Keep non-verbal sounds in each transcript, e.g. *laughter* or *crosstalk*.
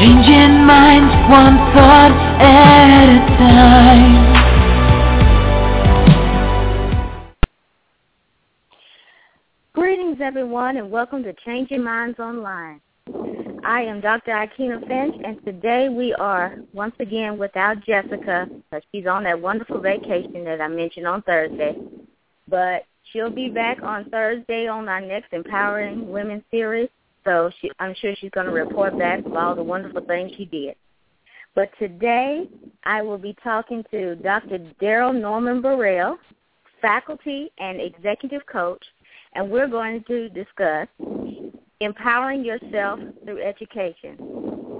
Changing minds one thought at a time. Greetings, everyone, and welcome to Changing Minds Online. I am Dr. Aikyna Finch, and today we are once again without Jessica because she's on that wonderful vacation that I mentioned on Thursday. But she'll be back on Thursday on our next Empowering Women series, so she, I'm sure she's going to report back of all the wonderful things she did. But today I will be talking to Dr. Darrell Norman Burrell, faculty and executive coach, and we're going to discuss empowering yourself through education.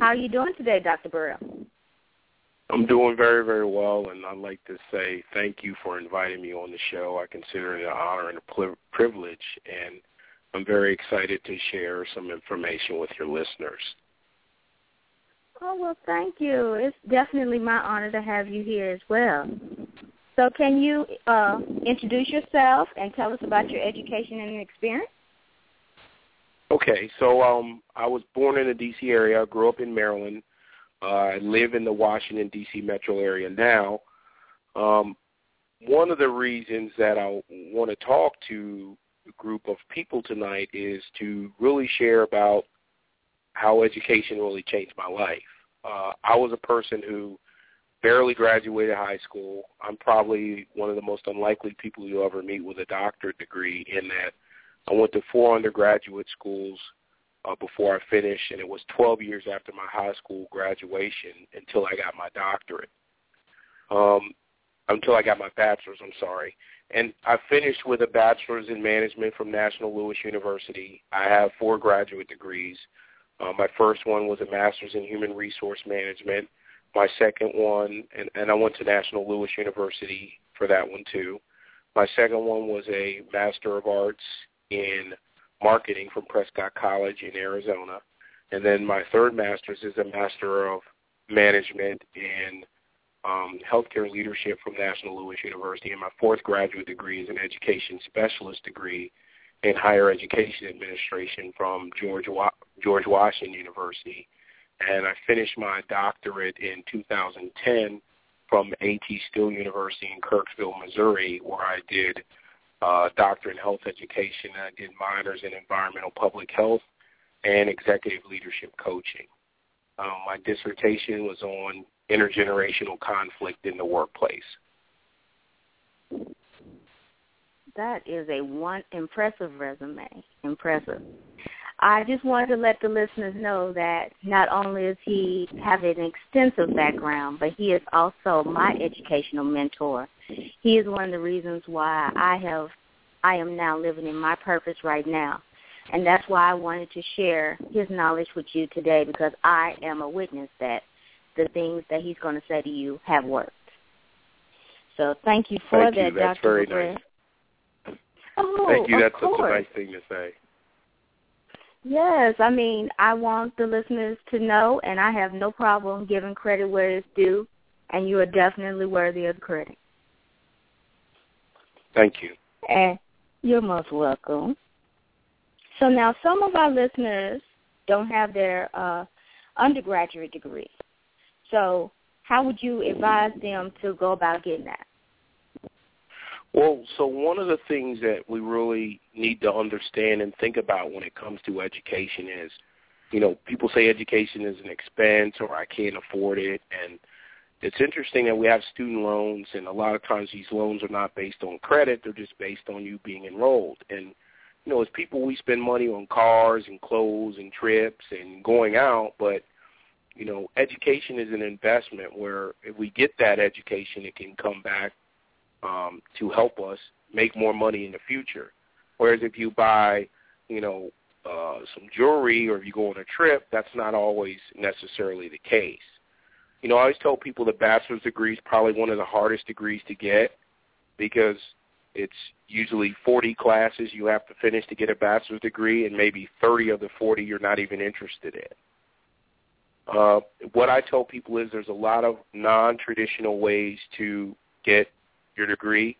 How are you doing today, Dr. Burrell? I'm doing very, very well, and I'd like to say thank you for inviting me on the show. I consider it an honor and a privilege, and I'm very excited to share some information with your listeners. Oh, well, thank you. It's definitely my honor to have you here as well. So can you uh, introduce yourself and tell us about your education and experience? Okay, so um, I was born in the D.C. area. I grew up in Maryland. Uh, I live in the Washington, D.C. metro area now. Um, one of the reasons that I want to talk to group of people tonight is to really share about how education really changed my life. Uh, I was a person who barely graduated high school. I'm probably one of the most unlikely people you'll ever meet with a doctorate degree in that I went to four undergraduate schools uh, before I finished, and it was 12 years after my high school graduation until I got my doctorate. Um, until I got my bachelor's, I'm sorry. And I finished with a bachelor's in management from National Louis University. I have four graduate degrees. Uh, my first one was a master's in human resource management. My second one, and, and I went to National Louis University for that one too. My second one was a Master of Arts in marketing from Prescott College in Arizona. And then my third master's is a Master of Management in um, Healthcare Leadership from National Louis University. And my fourth graduate degree is an Education Specialist degree in Higher Education Administration from George, Wa- George Washington University. And I finished my doctorate in 2010 from A.T. Still University in Kirksville, Missouri, where I did uh, doctorate in health education. I did minors in environmental public health and executive leadership coaching. Um, my dissertation was on intergenerational conflict in the workplace. That is a one impressive resume. Impressive. I just wanted to let the listeners know that not only is he have an extensive background, but he is also my educational mentor. He is one of the reasons why I have I am now living in my purpose right now. And that's why I wanted to share his knowledge with you today because I am a witness that the things that he's going to say to you have worked. So thank you for thank that, you. That's Dr. very McGrath. nice. Oh, Thank you. That's such a nice thing to say. Yes, I mean, I want the listeners to know, and I have no problem giving credit where it's due, and you are definitely worthy of the credit. Thank you. And you're most welcome. So now, some of our listeners don't have their uh, undergraduate degree. So, how would you advise them to go about getting that? Well, so one of the things that we really need to understand and think about when it comes to education is, you know, people say education is an expense or I can't afford it. And it's interesting that we have student loans, and a lot of times these loans are not based on credit. They're just based on you being enrolled. And, you know, as people, we spend money on cars and clothes and trips and going out, but, you know, education is an investment where if we get that education, it can come back um, to help us make more money in the future. Whereas if you buy, you know, uh, some jewelry or if you go on a trip, that's not always necessarily the case. You know, I always tell people the bachelor's degree is probably one of the hardest degrees to get because it's usually 40 classes you have to finish to get a bachelor's degree and maybe 30 of the 40 you're not even interested in. Uh, what I tell people is there's a lot of non-traditional ways to get your degree.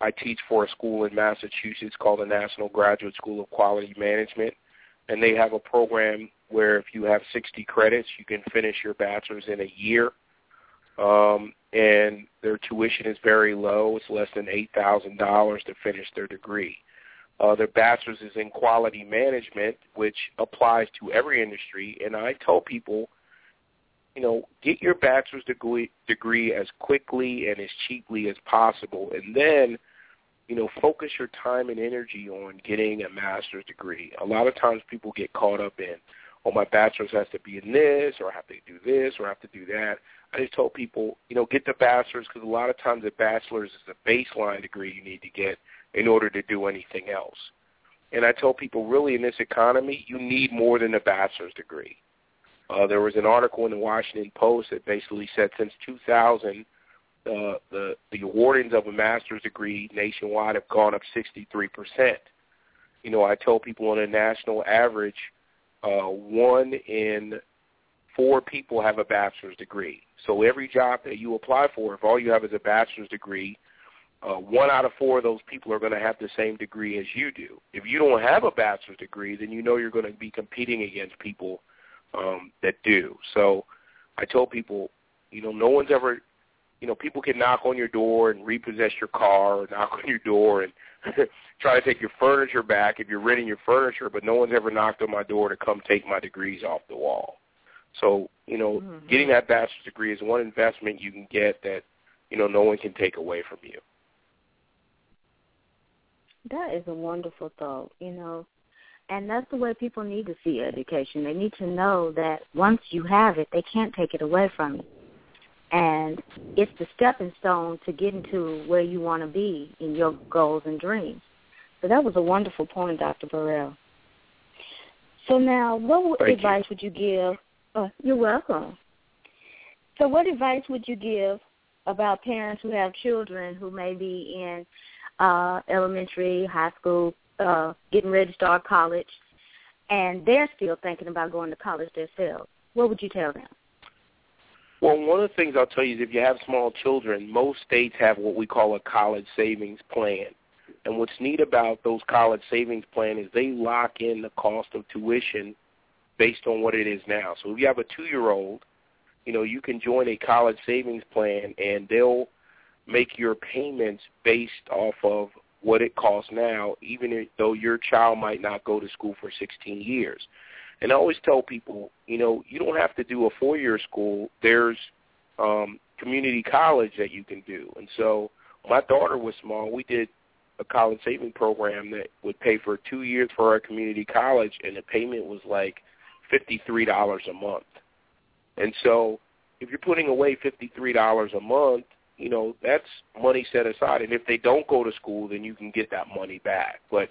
I teach for a school in Massachusetts called the National Graduate School of Quality Management, and they have a program where if you have 60 credits, you can finish your bachelor's in a year. Um, and their tuition is very low. It's less than $8,000 to finish their degree. Uh, their bachelor's is in quality management, which applies to every industry. And I tell people, you know, get your bachelor's degree, degree as quickly and as cheaply as possible. And then – you know, focus your time and energy on getting a master's degree. A lot of times people get caught up in, oh, my bachelor's has to be in this, or I have to do this, or I have to do that. I just told people, you know, get the bachelor's because a lot of times a bachelor's is the baseline degree you need to get in order to do anything else. And I tell people, really, in this economy, you need more than a bachelor's degree. Uh, there was an article in the Washington Post that basically said since 2000, uh, the the awardings of a master's degree nationwide have gone up 63 percent. You know, I tell people on a national average, uh, one in four people have a bachelor's degree. So every job that you apply for, if all you have is a bachelor's degree, uh, one out of four of those people are going to have the same degree as you do. If you don't have a bachelor's degree, then you know you're going to be competing against people um, that do. So I tell people, you know, no one's ever you know, people can knock on your door and repossess your car or *laughs* knock on your door and *laughs* try to take your furniture back if you're renting your furniture, but no one's ever knocked on my door to come take my degrees off the wall. So, you know, mm-hmm. getting that bachelor's degree is one investment you can get that, you know, no one can take away from you. That is a wonderful thought, you know. And that's the way people need to see education. They need to know that once you have it, they can't take it away from you and it's the stepping stone to getting to where you want to be in your goals and dreams. So that was a wonderful point, Dr. Burrell. So now, what Thank advice you. would you give? Oh, you're welcome. So what advice would you give about parents who have children who may be in uh, elementary, high school, uh, getting ready to start college, and they're still thinking about going to college themselves? What would you tell them? Well, one of the things I'll tell you is if you have small children, most states have what we call a college savings plan. And what's neat about those college savings plan is they lock in the cost of tuition based on what it is now. So if you have a two-year-old, you know, you can join a college savings plan and they'll make your payments based off of what it costs now, even though your child might not go to school for 16 years. And I always tell people, you know, you don't have to do a four-year school. There's um, community college that you can do. And so my daughter was small. We did a college saving program that would pay for two years for our community college, and the payment was like fifty-three dollars a month. And so, if you're putting away fifty-three dollars a month, you know that's money set aside. And if they don't go to school, then you can get that money back. But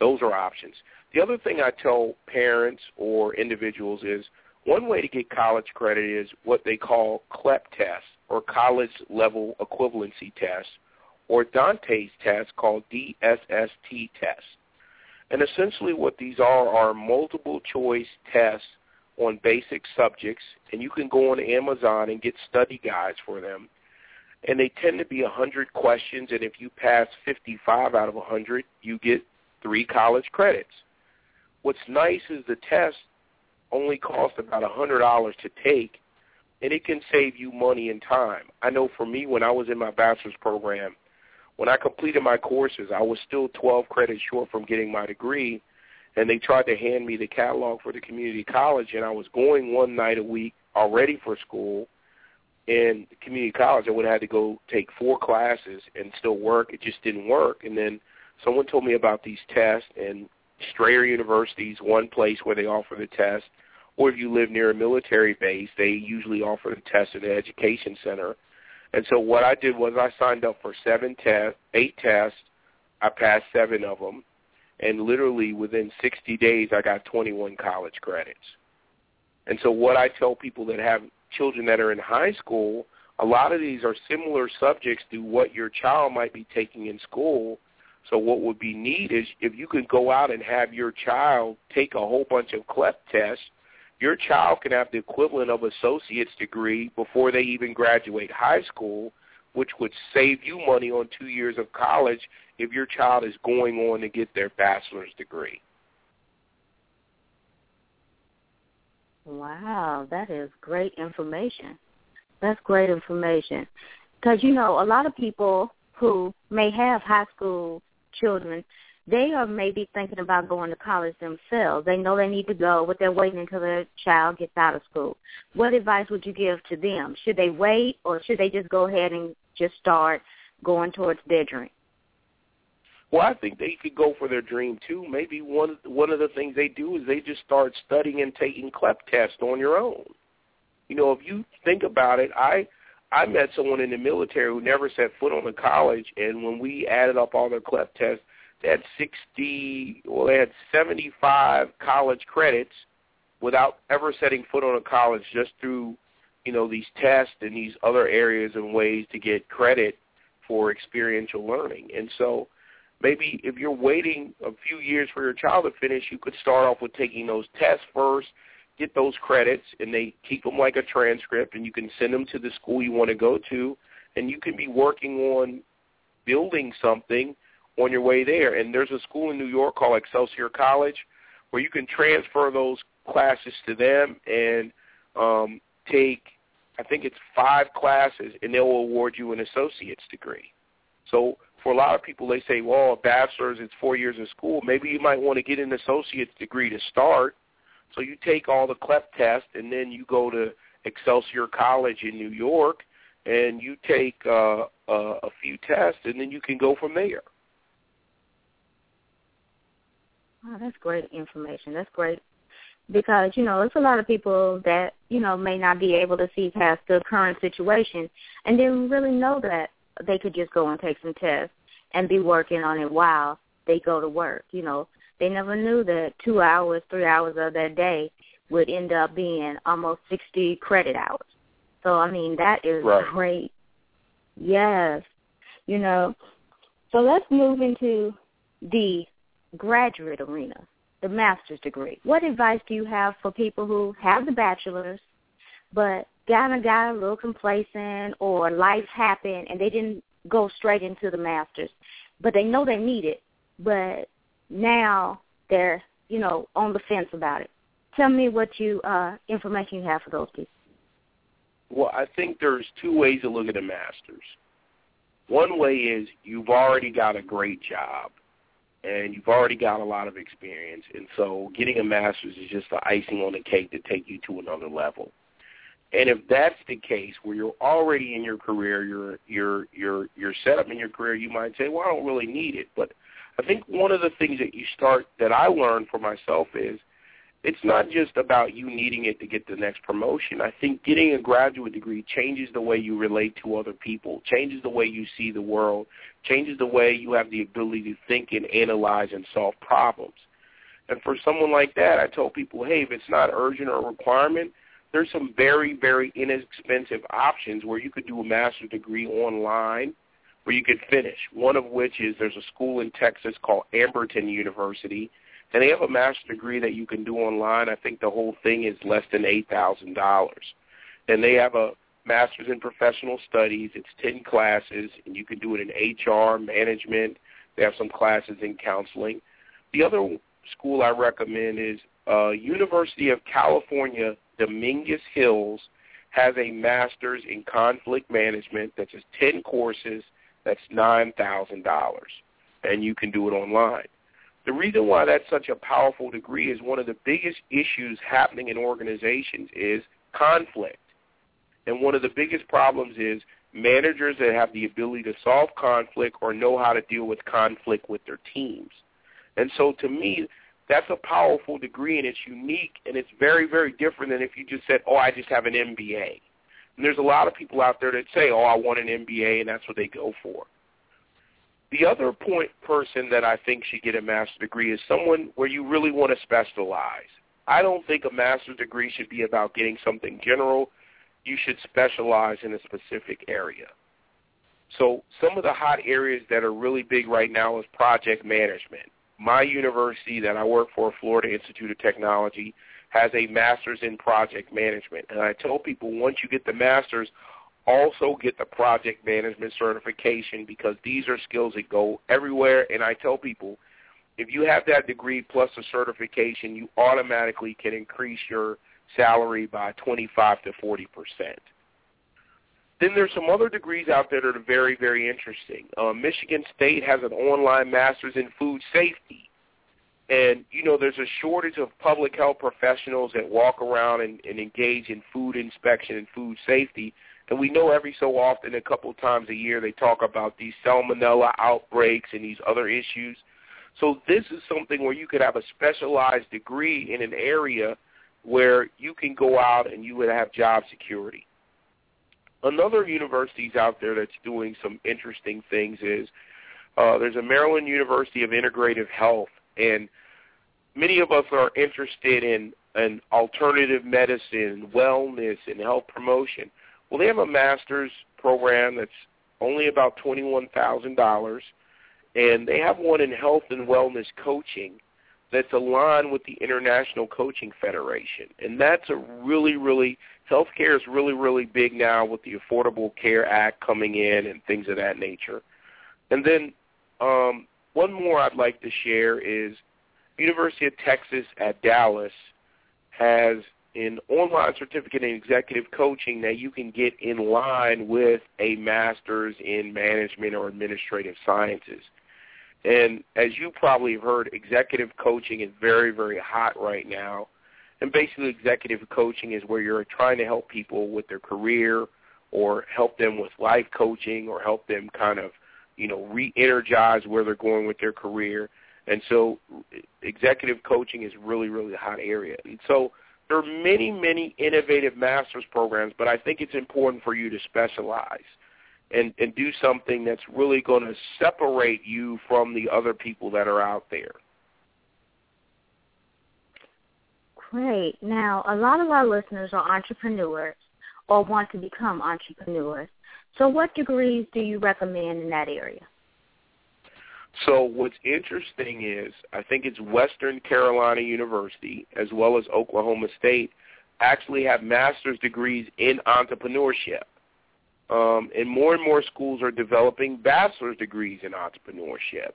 those are options. The other thing I tell parents or individuals is one way to get college credit is what they call CLEP tests or college level equivalency tests or DANTES test called DSST tests. And essentially what these are are multiple choice tests on basic subjects and you can go on Amazon and get study guides for them. And they tend to be 100 questions and if you pass 55 out of 100, you get 3 college credits. What's nice is the test only costs about a hundred dollars to take, and it can save you money and time. I know for me, when I was in my bachelor's program, when I completed my courses, I was still 12 credits short from getting my degree, and they tried to hand me the catalog for the community college, and I was going one night a week already for school. In community college, I would have had to go take four classes and still work. It just didn't work. And then someone told me about these tests, and Strayer University is one place where they offer the test. Or if you live near a military base, they usually offer the test at an education center. And so what I did was I signed up for seven tests, eight tests. I passed seven of them. And literally within 60 days, I got 21 college credits. And so what I tell people that have children that are in high school, a lot of these are similar subjects to what your child might be taking in school. So what would be neat is if you could go out and have your child take a whole bunch of CLEP tests, your child can have the equivalent of associate's degree before they even graduate high school, which would save you money on two years of college if your child is going on to get their bachelor's degree. Wow, that is great information. That's great information. Because, you know, a lot of people who may have high school children, they are maybe thinking about going to college themselves. They know they need to go, but they're waiting until their child gets out of school. What advice would you give to them? Should they wait or should they just go ahead and just start going towards their dream? Well, I think they could go for their dream too. Maybe one one of the things they do is they just start studying and taking CLEP tests on your own. You know, if you think about it, I I met someone in the military who never set foot on a college, and when we added up all their CLEP tests, they had 60, well, they had 75 college credits without ever setting foot on a college, just through, you know, these tests and these other areas and ways to get credit for experiential learning. And so maybe if you're waiting a few years for your child to finish, you could start off with taking those tests first, get those credits, and they keep them like a transcript, and you can send them to the school you want to go to, and you can be working on building something on your way there. And there's a school in New York called Excelsior College where you can transfer those classes to them and um, take, I think it's five classes, and they'll award you an associate's degree. So for a lot of people, they say, well, a bachelor's, it's four years of school. Maybe you might want to get an associate's degree to start. So you take all the CLEP tests, and then you go to Excelsior College in New York, and you take uh, uh, a few tests, and then you can go from there. Oh, that's great information. That's great because you know there's a lot of people that you know may not be able to see past the current situation and didn't really know that they could just go and take some tests and be working on it while they go to work. You know, they never knew that two hours, three hours of their day would end up being almost 60 credit hours. So, I mean, that is right. great. Yes. You know, so let's move into the graduate arena, the master's degree. What advice do you have for people who have the bachelor's but kind of got a little complacent or life happened and they didn't go straight into the masters, but they know they need it, but now they're you know on the fence about it. Tell me what you uh, information you have for those people. Well, I think there's two ways to look at a master's. One way is you've already got a great job and you've already got a lot of experience, and so getting a master's is just the icing on the cake to take you to another level. And if that's the case, where you're already in your career, you're you're you're you're set up in your career, you might say, "Well, I don't really need it." But I think one of the things that you start that I learned for myself is it's not just about you needing it to get the next promotion. I think getting a graduate degree changes the way you relate to other people, changes the way you see the world, changes the way you have the ability to think and analyze and solve problems. And for someone like that, I tell people, hey, if it's not urgent or a requirement, there's some very, very inexpensive options where you could do a master's degree online where you could finish. One of which is there's a school in Texas called Amberton University, and they have a master's degree that you can do online. I think the whole thing is less than $8,000. And they have a master's in professional studies. It's 10 classes, and you can do it in HR, management. They have some classes in counseling. The other school I recommend is uh, University of California Dominguez Hills has a master's in conflict management that's just 10 courses that's $9,000 and you can do it online. The reason why that's such a powerful degree is one of the biggest issues happening in organizations is conflict. And one of the biggest problems is managers that have the ability to solve conflict or know how to deal with conflict with their teams. And so to me, that's a powerful degree and it's unique and it's very, very different than if you just said, oh, I just have an MBA. And there's a lot of people out there that say, oh, I want an MBA and that's what they go for. The other point person that I think should get a master's degree is someone where you really want to specialize. I don't think a master's degree should be about getting something general. You should specialize in a specific area. So some of the hot areas that are really big right now is project management my university that I work for, Florida Institute of Technology, has a master's in project management. And I tell people once you get the master's, also get the project management certification because these are skills that go everywhere. And I tell people if you have that degree plus a certification, you automatically can increase your salary by 25 to 40 percent. Then there's some other degrees out there that are very, very interesting. Uh, Michigan State has an online master's in food safety. And, you know, there's a shortage of public health professionals that walk around and, and engage in food inspection and food safety. And we know every so often, a couple times a year, they talk about these salmonella outbreaks and these other issues. So this is something where you could have a specialized degree in an area where you can go out and you would have job security. Another universities out there that's doing some interesting things is uh, there's a Maryland University of Integrative Health, and many of us are interested in, in alternative medicine, wellness, and health promotion. Well, they have a master's program that's only about $21,000, and they have one in health and wellness coaching that's aligned with the International Coaching Federation. And that's a really, really healthcare is really, really big now with the Affordable Care Act coming in and things of that nature. And then um, one more I'd like to share is University of Texas at Dallas has an online certificate in executive coaching that you can get in line with a master's in management or administrative sciences. And as you probably have heard, executive coaching is very, very hot right now and basically executive coaching is where you're trying to help people with their career or help them with life coaching or help them kind of, you know, re-energize where they're going with their career. And so executive coaching is really, really a hot area. And so there are many, many innovative master's programs, but I think it's important for you to specialize and, and do something that's really going to separate you from the other people that are out there. Great. Now, a lot of our listeners are entrepreneurs or want to become entrepreneurs. So what degrees do you recommend in that area? So what's interesting is I think it's Western Carolina University as well as Oklahoma State actually have master's degrees in entrepreneurship. Um, and more and more schools are developing bachelor's degrees in entrepreneurship.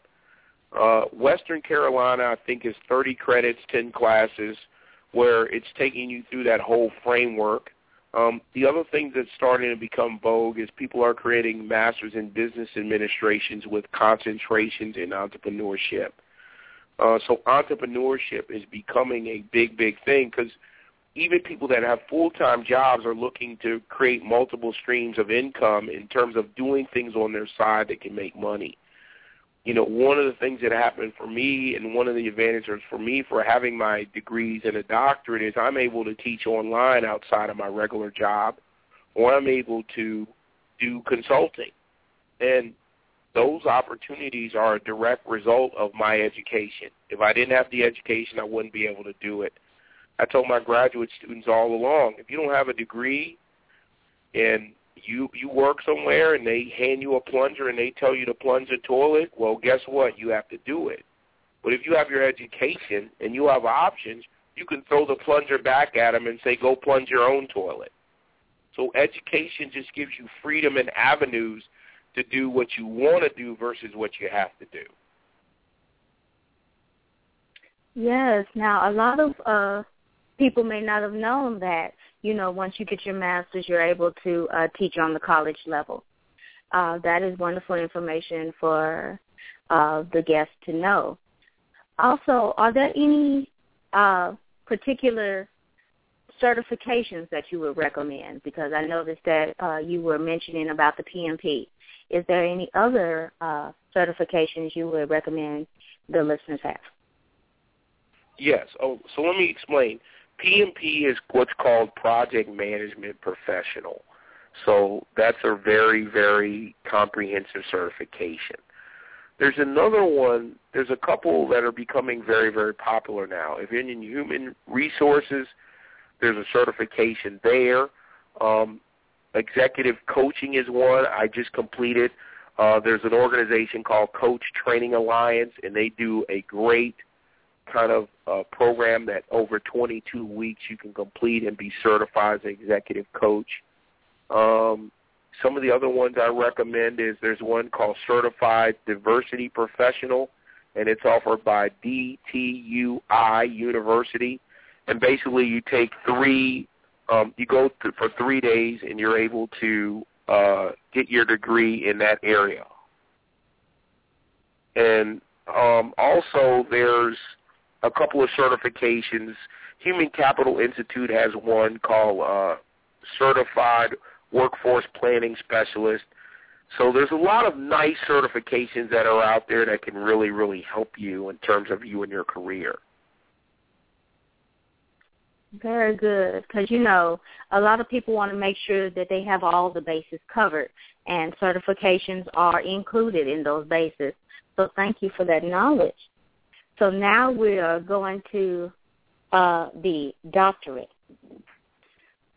Uh, Western Carolina, I think, is 30 credits, 10 classes where it's taking you through that whole framework. Um, the other thing that's starting to become vogue is people are creating masters in business administrations with concentrations in entrepreneurship. Uh, so entrepreneurship is becoming a big, big thing because even people that have full-time jobs are looking to create multiple streams of income in terms of doing things on their side that can make money you know, one of the things that happened for me and one of the advantages for me for having my degrees and a doctorate is I'm able to teach online outside of my regular job or I'm able to do consulting. And those opportunities are a direct result of my education. If I didn't have the education, I wouldn't be able to do it. I told my graduate students all along, if you don't have a degree and you you work somewhere and they hand you a plunger and they tell you to plunge a toilet, well, guess what? You have to do it. But if you have your education and you have options, you can throw the plunger back at them and say, go plunge your own toilet. So education just gives you freedom and avenues to do what you want to do versus what you have to do. Yes. Now, a lot of uh, people may not have known that you know, once you get your master's, you're able to uh, teach on the college level. Uh, that is wonderful information for uh, the guests to know. Also, are there any uh, particular certifications that you would recommend? Because I noticed that uh, you were mentioning about the PMP. Is there any other uh, certifications you would recommend the listeners have? Yes. Oh, so let me explain. PMP is what's called Project Management Professional. So that's a very, very comprehensive certification. There's another one, there's a couple that are becoming very, very popular now. If you're in human resources, there's a certification there. Um, executive coaching is one I just completed. Uh, there's an organization called Coach Training Alliance, and they do a great – kind of a program that over 22 weeks you can complete and be certified as an executive coach. Um, some of the other ones I recommend is there's one called Certified Diversity Professional, and it's offered by DTUI University, and basically you take three, um, you go for three days, and you're able to uh, get your degree in that area. And um, also, there's a couple of certifications. Human Capital Institute has one called uh, Certified Workforce Planning Specialist. So there's a lot of nice certifications that are out there that can really, really help you in terms of you and your career. Very good, because you know a lot of people want to make sure that they have all the bases covered, and certifications are included in those bases. So thank you for that knowledge. So now we are going to uh, the doctorate.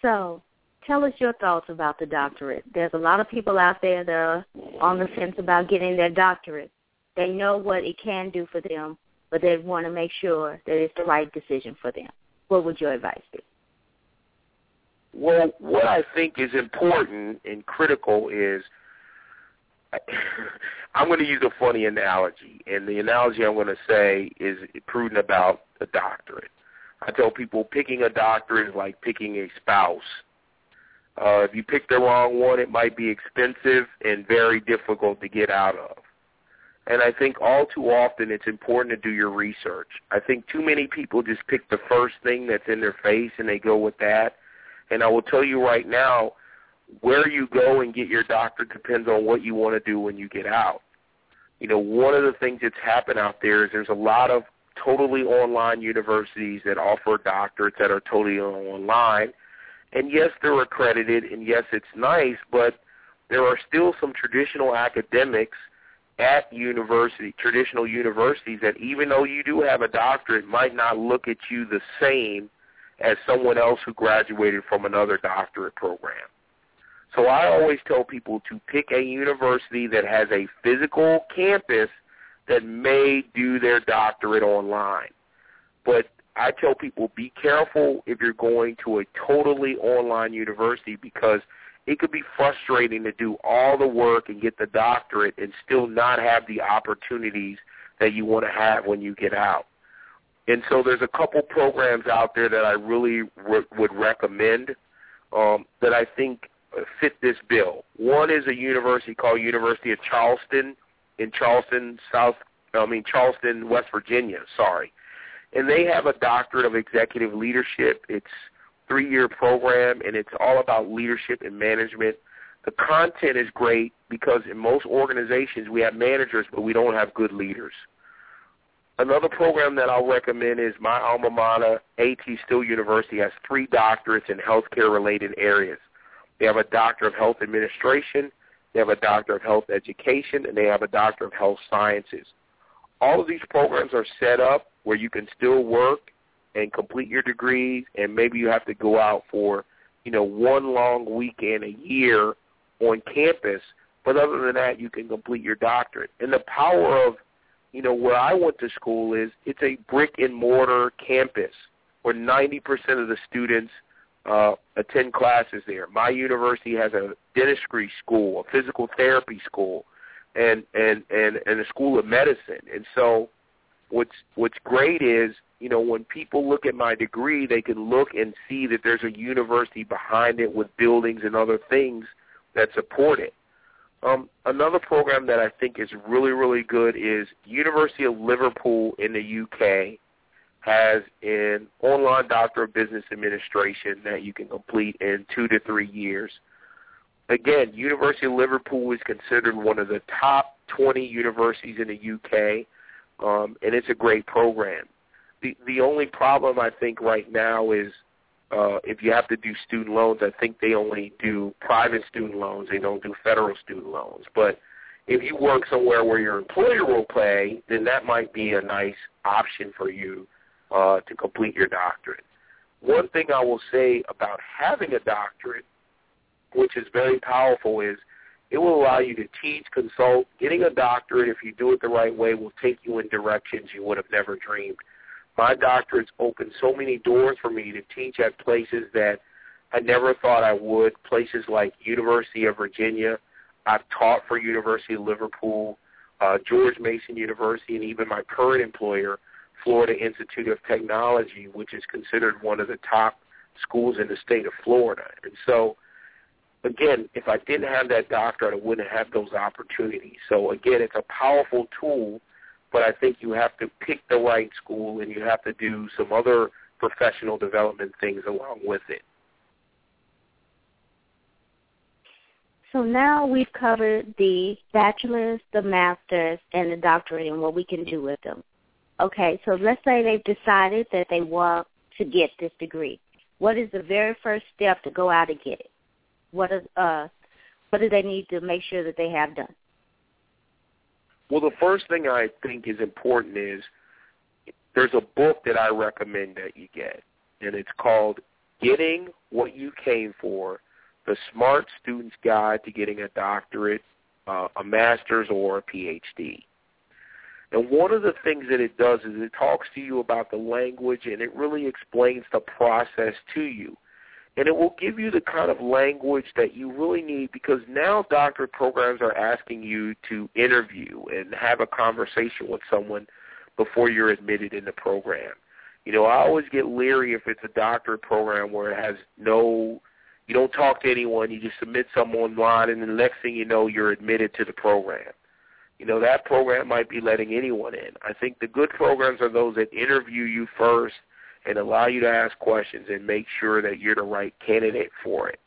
So tell us your thoughts about the doctorate. There's a lot of people out there that are on the fence about getting their doctorate. They know what it can do for them, but they want to make sure that it's the right decision for them what would your advice be? Well, what I think is important and critical is I'm going to use a funny analogy, and the analogy I'm going to say is prudent about a doctorate. I tell people picking a doctorate is like picking a spouse. Uh, if you pick the wrong one, it might be expensive and very difficult to get out of. And I think all too often it's important to do your research. I think too many people just pick the first thing that's in their face and they go with that. And I will tell you right now, where you go and get your doctor depends on what you want to do when you get out. You know, one of the things that's happened out there is there's a lot of totally online universities that offer doctorates that are totally online. And yes, they're accredited, and yes, it's nice, but there are still some traditional academics – at university, traditional universities, that even though you do have a doctorate, might not look at you the same as someone else who graduated from another doctorate program. So I always tell people to pick a university that has a physical campus that may do their doctorate online. But I tell people be careful if you're going to a totally online university because – it could be frustrating to do all the work and get the doctorate and still not have the opportunities that you want to have when you get out. And so there's a couple programs out there that I really w- would recommend um, that I think fit this bill. One is a university called University of Charleston in Charleston, South I mean Charleston, West Virginia, sorry. And they have a doctorate of executive leadership. It's three-year program, and it's all about leadership and management. The content is great because in most organizations we have managers, but we don't have good leaders. Another program that I'll recommend is my alma mater, A.T. Still University, has three doctorates in healthcare-related areas. They have a Doctor of Health Administration, they have a Doctor of Health Education, and they have a Doctor of Health Sciences. All of these programs are set up where you can still work and complete your degrees, and maybe you have to go out for, you know, one long weekend a year on campus. But other than that, you can complete your doctorate. And the power of, you know, where I went to school is it's a brick and mortar campus where 90% of the students uh, attend classes there. My university has a dentistry school, a physical therapy school, and and and and a school of medicine. And so, what's what's great is you know, when people look at my degree, they can look and see that there's a university behind it with buildings and other things that support it. Um, another program that I think is really, really good is University of Liverpool in the UK has an online Doctor of Business Administration that you can complete in two to three years. Again, University of Liverpool is considered one of the top 20 universities in the UK, um, and it's a great program the the only problem I think right now is uh, if you have to do student loans, I think they only do private student loans. They don't do federal student loans. But if you work somewhere where your employer will pay, then that might be a nice option for you uh, to complete your doctorate. One thing I will say about having a doctorate, which is very powerful, is it will allow you to teach, consult. Getting a doctorate, if you do it the right way, will take you in directions you would have never dreamed my doctorate's opened so many doors for me to teach at places that I never thought I would, places like University of Virginia. I've taught for University of Liverpool, uh, George Mason University, and even my current employer Florida Institute of Technology, which is considered one of the top schools in the state of Florida. And so, again, if I didn't have that doctorate, I wouldn't have those opportunities. So, again, it's a powerful tool, but I think you have to pick the right school and you have to do some other professional development things along with it. So now we've covered the bachelor's, the master's, and the doctorate and what we can do with them. Okay, so let's say they've decided that they want to get this degree. What is the very first step to go out and get it? What is uh what do they need to make sure that they have done? Well, the first thing I think is important is there's a book that I recommend that you get, and it's called Getting What You Came For the Smart Student's Guide to Getting a Doctorate, uh, a Master's, or a PhD. And one of the things that it does is it talks to you about the language and it really explains the process to you. And it will give you the kind of language that you really need because now doctorate programs are asking you to interview and have a conversation with someone before you're admitted in the program. You know, I always get leery if it's a doctorate program where it has no you don't talk to anyone. You just submit something online, and the next thing you know, you're admitted to the program. You know, that program might be letting anyone in. I think the good programs are those that interview you first and allow you to ask questions and make sure that you're the right candidate for it.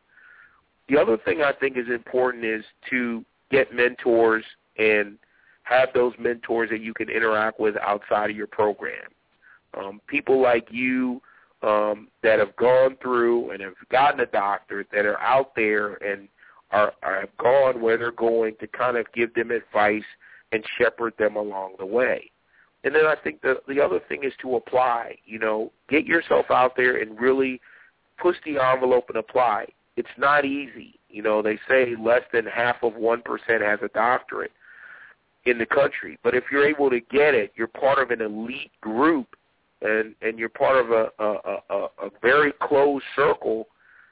The other thing I think is important is to get mentors and have those mentors that you can interact with outside of your program. Um, people like you um, that have gone through and have gotten a doctorate that are out there and are, are have gone where they're going to kind of give them advice and shepherd them along the way. And then I think the the other thing is to apply. You know, get yourself out there and really push the envelope and apply. It's not easy. You know, they say less than half of one percent has a doctorate in the country. But if you're able to get it, you're part of an elite group and and you're part of a a, a, a very closed circle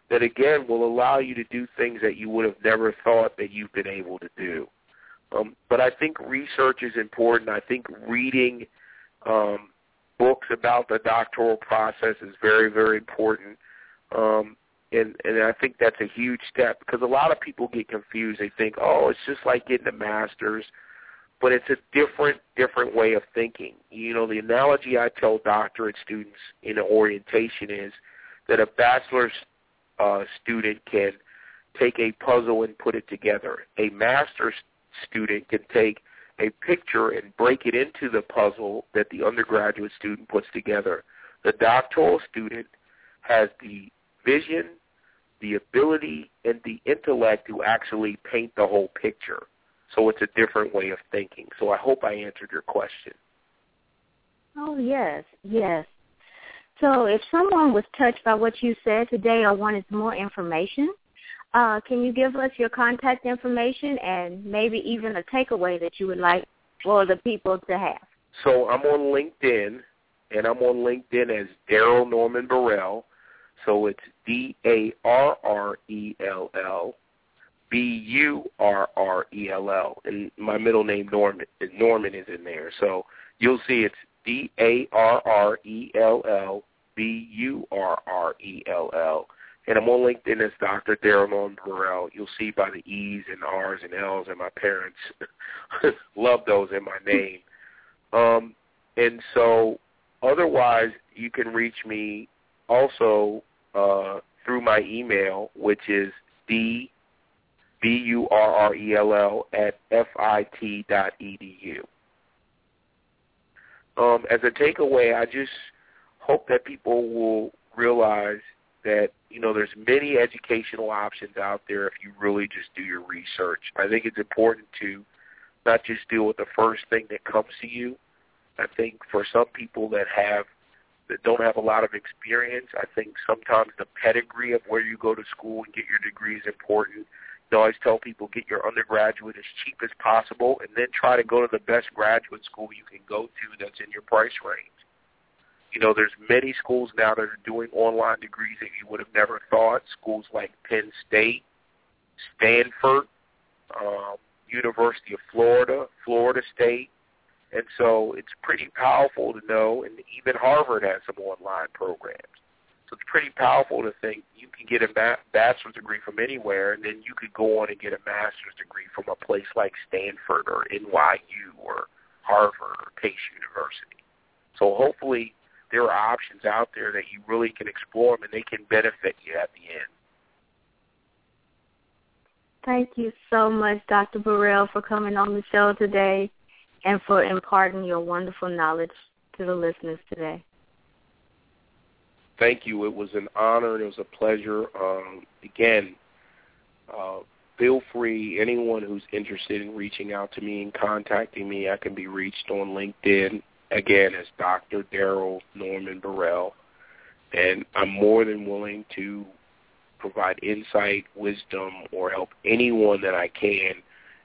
that again will allow you to do things that you would have never thought that you've been able to do. Um, but I think research is important. I think reading um, books about the doctoral process is very, very important. Um, and, and I think that's a huge step because a lot of people get confused. They think, oh, it's just like getting a master's but it's a different different way of thinking. You know, the analogy I tell doctorate students in orientation is that a bachelor's uh, student can take a puzzle and put it together. A master's student can take a picture and break it into the puzzle that the undergraduate student puts together. The doctoral student has the vision, the ability, and the intellect to actually paint the whole picture. So it's a different way of thinking. So I hope I answered your question. Oh, yes, yes. So if someone was touched by what you said today or wanted more information, uh, can you give us your contact information and maybe even a takeaway that you would like for the people to have? So I'm on LinkedIn, and I'm on LinkedIn as Darrell Norman Burrell. So it's D A R R E L L B U R R E L L, and my middle name Norman Norman is in there. So you'll see it's D A R R E L L B U R R E L L. And I'm on LinkedIn as Dr. Darrell Norman Burrell. You'll see by the E's and R's and L's, and my parents *laughs* love those in my name. Um, and so, otherwise, you can reach me also uh, through my email, which is d B-U-R-R-E-L-L at F-I-T dot E-D-U. Um, as a takeaway, I just hope that people will realize that, you know, there's many educational options out there if you really just do your research. I think it's important to not just deal with the first thing that comes to you. I think for some people that have that don't have a lot of experience, I think sometimes the pedigree of where you go to school and get your degree is important I always tell people get your undergraduate as cheap as possible and then try to go to the best graduate school you can go to that's in your price range. You know, there's many schools now that are doing online degrees that you would have never thought. Schools like Penn State, Stanford, um, University of Florida, Florida State. And so it's pretty powerful to know, and even Harvard has some online programs. So it's pretty powerful to think you can get a bachelor's degree from anywhere, and then you could go on and get a master's degree from a place like Stanford or NYU or Harvard or Pace University. So hopefully there are options out there that you really can explore them and they can benefit you at the end. Thank you so much, Dr. Burrell, for coming on the show today and for imparting your wonderful knowledge to the listeners today. Thank you. It was an honor and it was a pleasure. Um, again, uh, feel free, anyone who's interested in reaching out to me and contacting me, I can be reached on LinkedIn, again, as Dr. Darrell Norman Burrell. And I'm more than willing to provide insight, wisdom, or help anyone that I can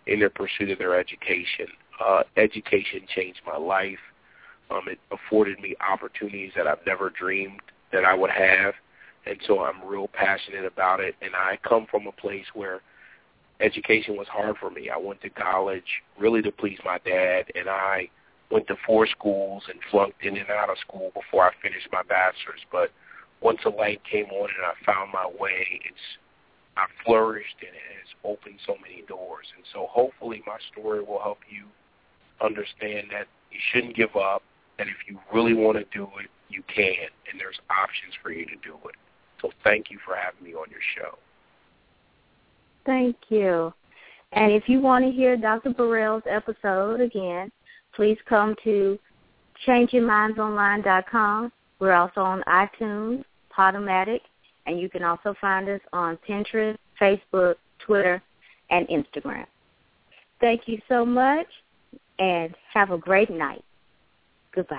in their pursuit of their education. Uh, education changed my life. Um, it afforded me opportunities that I've never dreamed that I would have, and so I'm real passionate about it. And I come from a place where education was hard for me. I went to college really to please my dad, and I went to four schools and flunked in and out of school before I finished my bachelor's. But once a light came on and I found my way, it's I flourished and it has opened so many doors. And so hopefully my story will help you understand that you shouldn't give up, and if you really want to do it, you can, and there's options for you to do it. So thank you for having me on your show. Thank you. And if you want to hear Dr. Burrell's episode again, please come to changingmindsonline.com. We're also on iTunes, Podomatic, and you can also find us on Pinterest, Facebook, Twitter, and Instagram. Thank you so much, and have a great night. Goodbye.